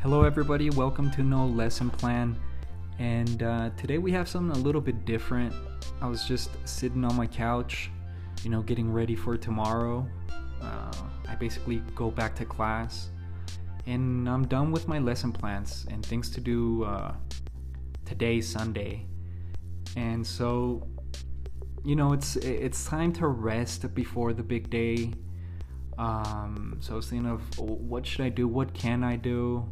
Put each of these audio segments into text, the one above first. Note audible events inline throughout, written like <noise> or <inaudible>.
Hello, everybody. Welcome to No Lesson Plan. And uh, today we have something a little bit different. I was just sitting on my couch, you know, getting ready for tomorrow. Uh, I basically go back to class, and I'm done with my lesson plans and things to do uh, today, Sunday. And so, you know, it's it's time to rest before the big day. Um, so I was thinking of what should I do? What can I do?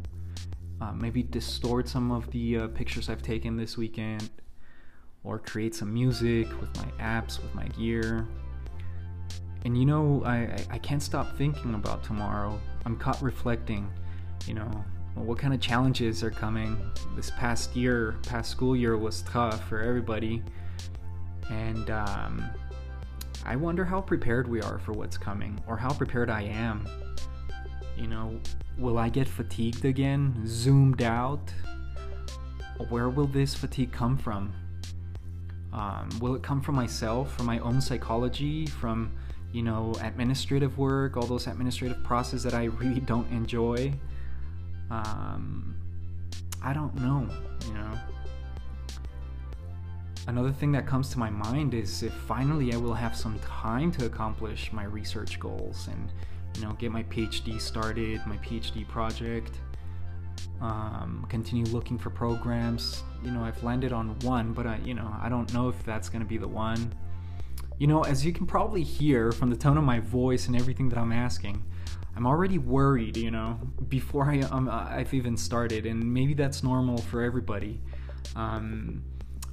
Uh, maybe distort some of the uh, pictures I've taken this weekend, or create some music with my apps, with my gear. And you know, I, I can't stop thinking about tomorrow. I'm caught reflecting, you know, what kind of challenges are coming. This past year, past school year was tough for everybody. And um, I wonder how prepared we are for what's coming, or how prepared I am. You know, will I get fatigued again? Zoomed out? Where will this fatigue come from? Um, will it come from myself, from my own psychology, from you know administrative work, all those administrative processes that I <laughs> really don't enjoy? Um, I don't know. You know. Another thing that comes to my mind is if finally I will have some time to accomplish my research goals and you know, get my PhD started, my PhD project, um, continue looking for programs. You know, I've landed on one, but I, you know, I don't know if that's going to be the one. You know, as you can probably hear from the tone of my voice and everything that I'm asking, I'm already worried, you know, before I, um, I've even started, and maybe that's normal for everybody. Um,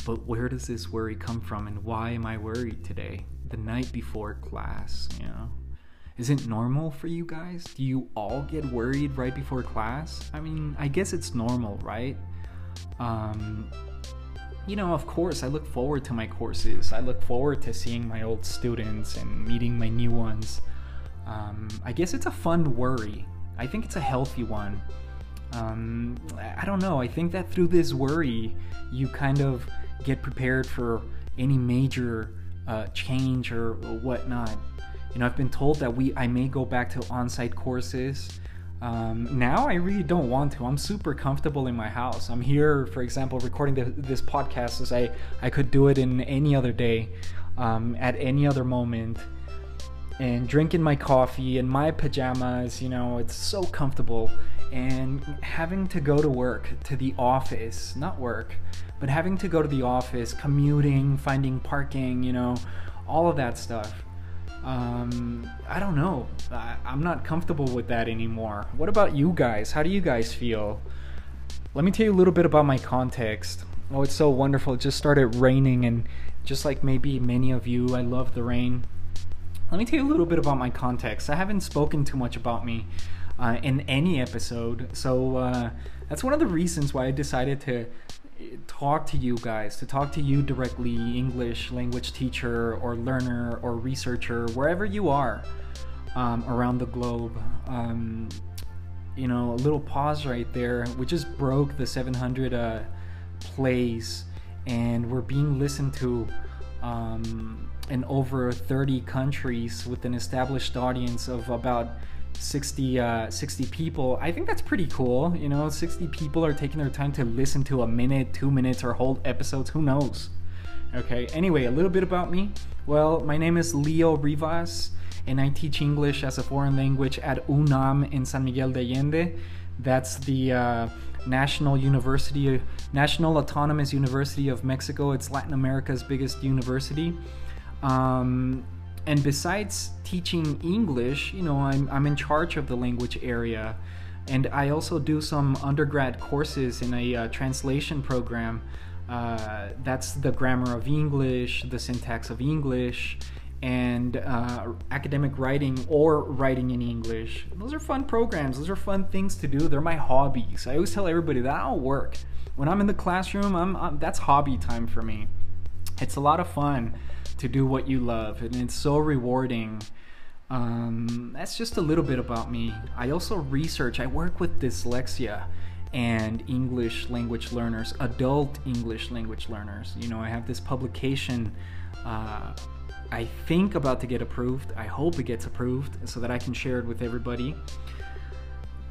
but where does this worry come from, and why am I worried today, the night before class, you know? Is it normal for you guys? Do you all get worried right before class? I mean, I guess it's normal, right? Um, you know, of course, I look forward to my courses. I look forward to seeing my old students and meeting my new ones. Um, I guess it's a fun worry. I think it's a healthy one. Um, I don't know. I think that through this worry, you kind of get prepared for any major uh, change or whatnot you know, I've been told that we I may go back to on-site courses. Um, now I really don't want to. I'm super comfortable in my house. I'm here, for example, recording the, this podcast as I I could do it in any other day, um, at any other moment, and drinking my coffee in my pajamas. You know, it's so comfortable. And having to go to work, to the office, not work, but having to go to the office, commuting, finding parking, you know, all of that stuff um, I don't know. I, I'm not comfortable with that anymore. What about you guys? How do you guys feel? Let me tell you a little bit about my context. Oh, it's so wonderful. It just started raining, and just like maybe many of you, I love the rain. Let me tell you a little bit about my context. I haven't spoken too much about me uh, in any episode, so uh, that's one of the reasons why I decided to talk to you guys, to talk to you directly, English language teacher or learner or researcher, wherever you are um, around the globe. Um, you know, a little pause right there. We just broke the 700 uh, plays, and we're being listened to um, in over 30 countries with an established audience of about 60 uh, 60 people. I think that's pretty cool you know? 60 people are taking their time to listen to a minute two minutes or whole episodes. Who knows? Okay anyway a little bit about me. Well my name is leo rivas and i teach english as a foreign language at unam in san miguel de allende. That's the uh, national university national autonomous university of mexico. It's latin america's biggest university. Um, and besides teaching English, you know, I'm, I'm in charge of the language area. And I also do some undergrad courses in a uh, translation program. Uh, that's the grammar of English, the syntax of English, and uh, academic writing or writing in English. Those are fun programs. Those are fun things to do. They're my hobbies. I always tell everybody that I don't work. When I'm in the classroom, I'm, I'm that's hobby time for me. It's a lot of fun to do what you love, and it's so rewarding. Um, that's just a little bit about me. I also research, I work with dyslexia and English language learners, adult English language learners. You know, I have this publication. Uh, I think about to get approved. I hope it gets approved so that I can share it with everybody.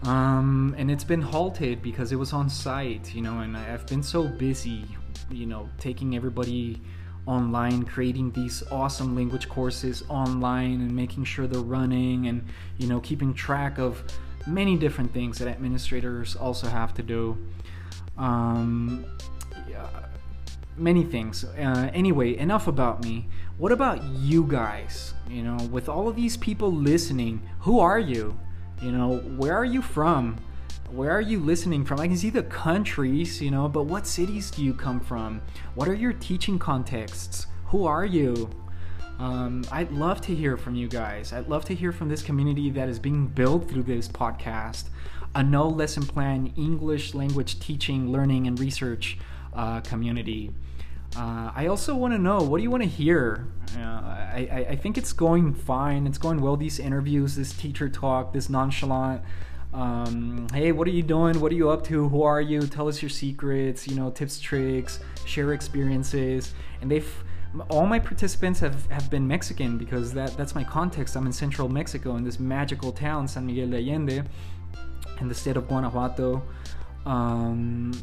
Um, and it's been halted because it was on site, you know, and I've been so busy, you know, taking everybody online, creating these awesome language courses online and making sure they're running and, you know, keeping track of many different things that administrators also have to do. Um, yeah, many things. Uh, anyway, enough about me. What about you guys? You know, with all of these people listening, who are you? You know, where are you from? Where are you listening from? I can see the countries, you know, but what cities do you come from? What are your teaching contexts? Who are you? Um, I'd love to hear from you guys. I'd love to hear from this community that is being built through this podcast. A no lesson plan English language teaching, learning, and research uh, community. Uh, I also want to know what do you want to hear? Uh, I, I, think it's going fine. It's going well. These interviews, this teacher talk, this nonchalant. Um, hey, what are you doing? What are you up to? Who are you? Tell us your secrets. You know, tips, tricks, share experiences. And they've all my participants have, have been Mexican because that that's my context. I'm in central Mexico in this magical town, San Miguel de Allende, in the state of Guanajuato. Um,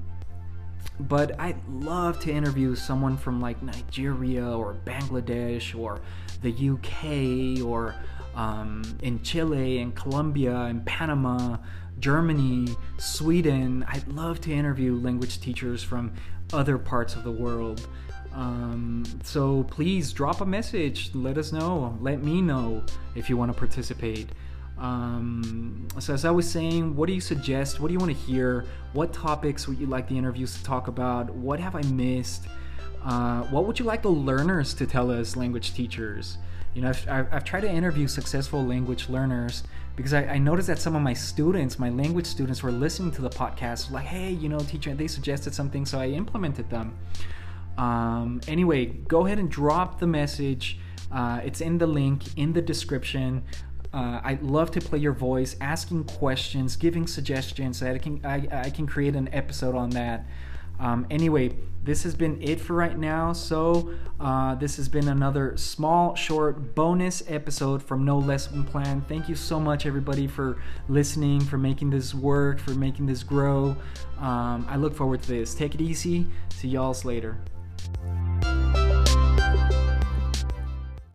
but I'd love to interview someone from like Nigeria or Bangladesh or the UK or um, in Chile and Colombia and Panama, Germany, Sweden. I'd love to interview language teachers from other parts of the world. Um, so please drop a message. Let us know. Let me know if you want to participate. Um, so as I was saying, what do you suggest? What do you want to hear? What topics would you like the interviews to talk about? What have I missed? Uh, what would you like the learners to tell us, language teachers? You know, I've, I've tried to interview successful language learners because I, I, noticed that some of my students, my language students, were listening to the podcast, like, hey, you know, teacher, they suggested something, so I implemented them. Um, anyway, go ahead and drop the message. Uh, it's in the link in the description. Uh, I love to play your voice, asking questions, giving suggestions so that I can I, I can create an episode on that. Um, anyway, this has been it for right now. So uh, this has been another small, short bonus episode from No Lesson Plan. Thank you so much, everybody, for listening, for making this work, for making this grow. Um, I look forward to this. Take it easy. See y'all later.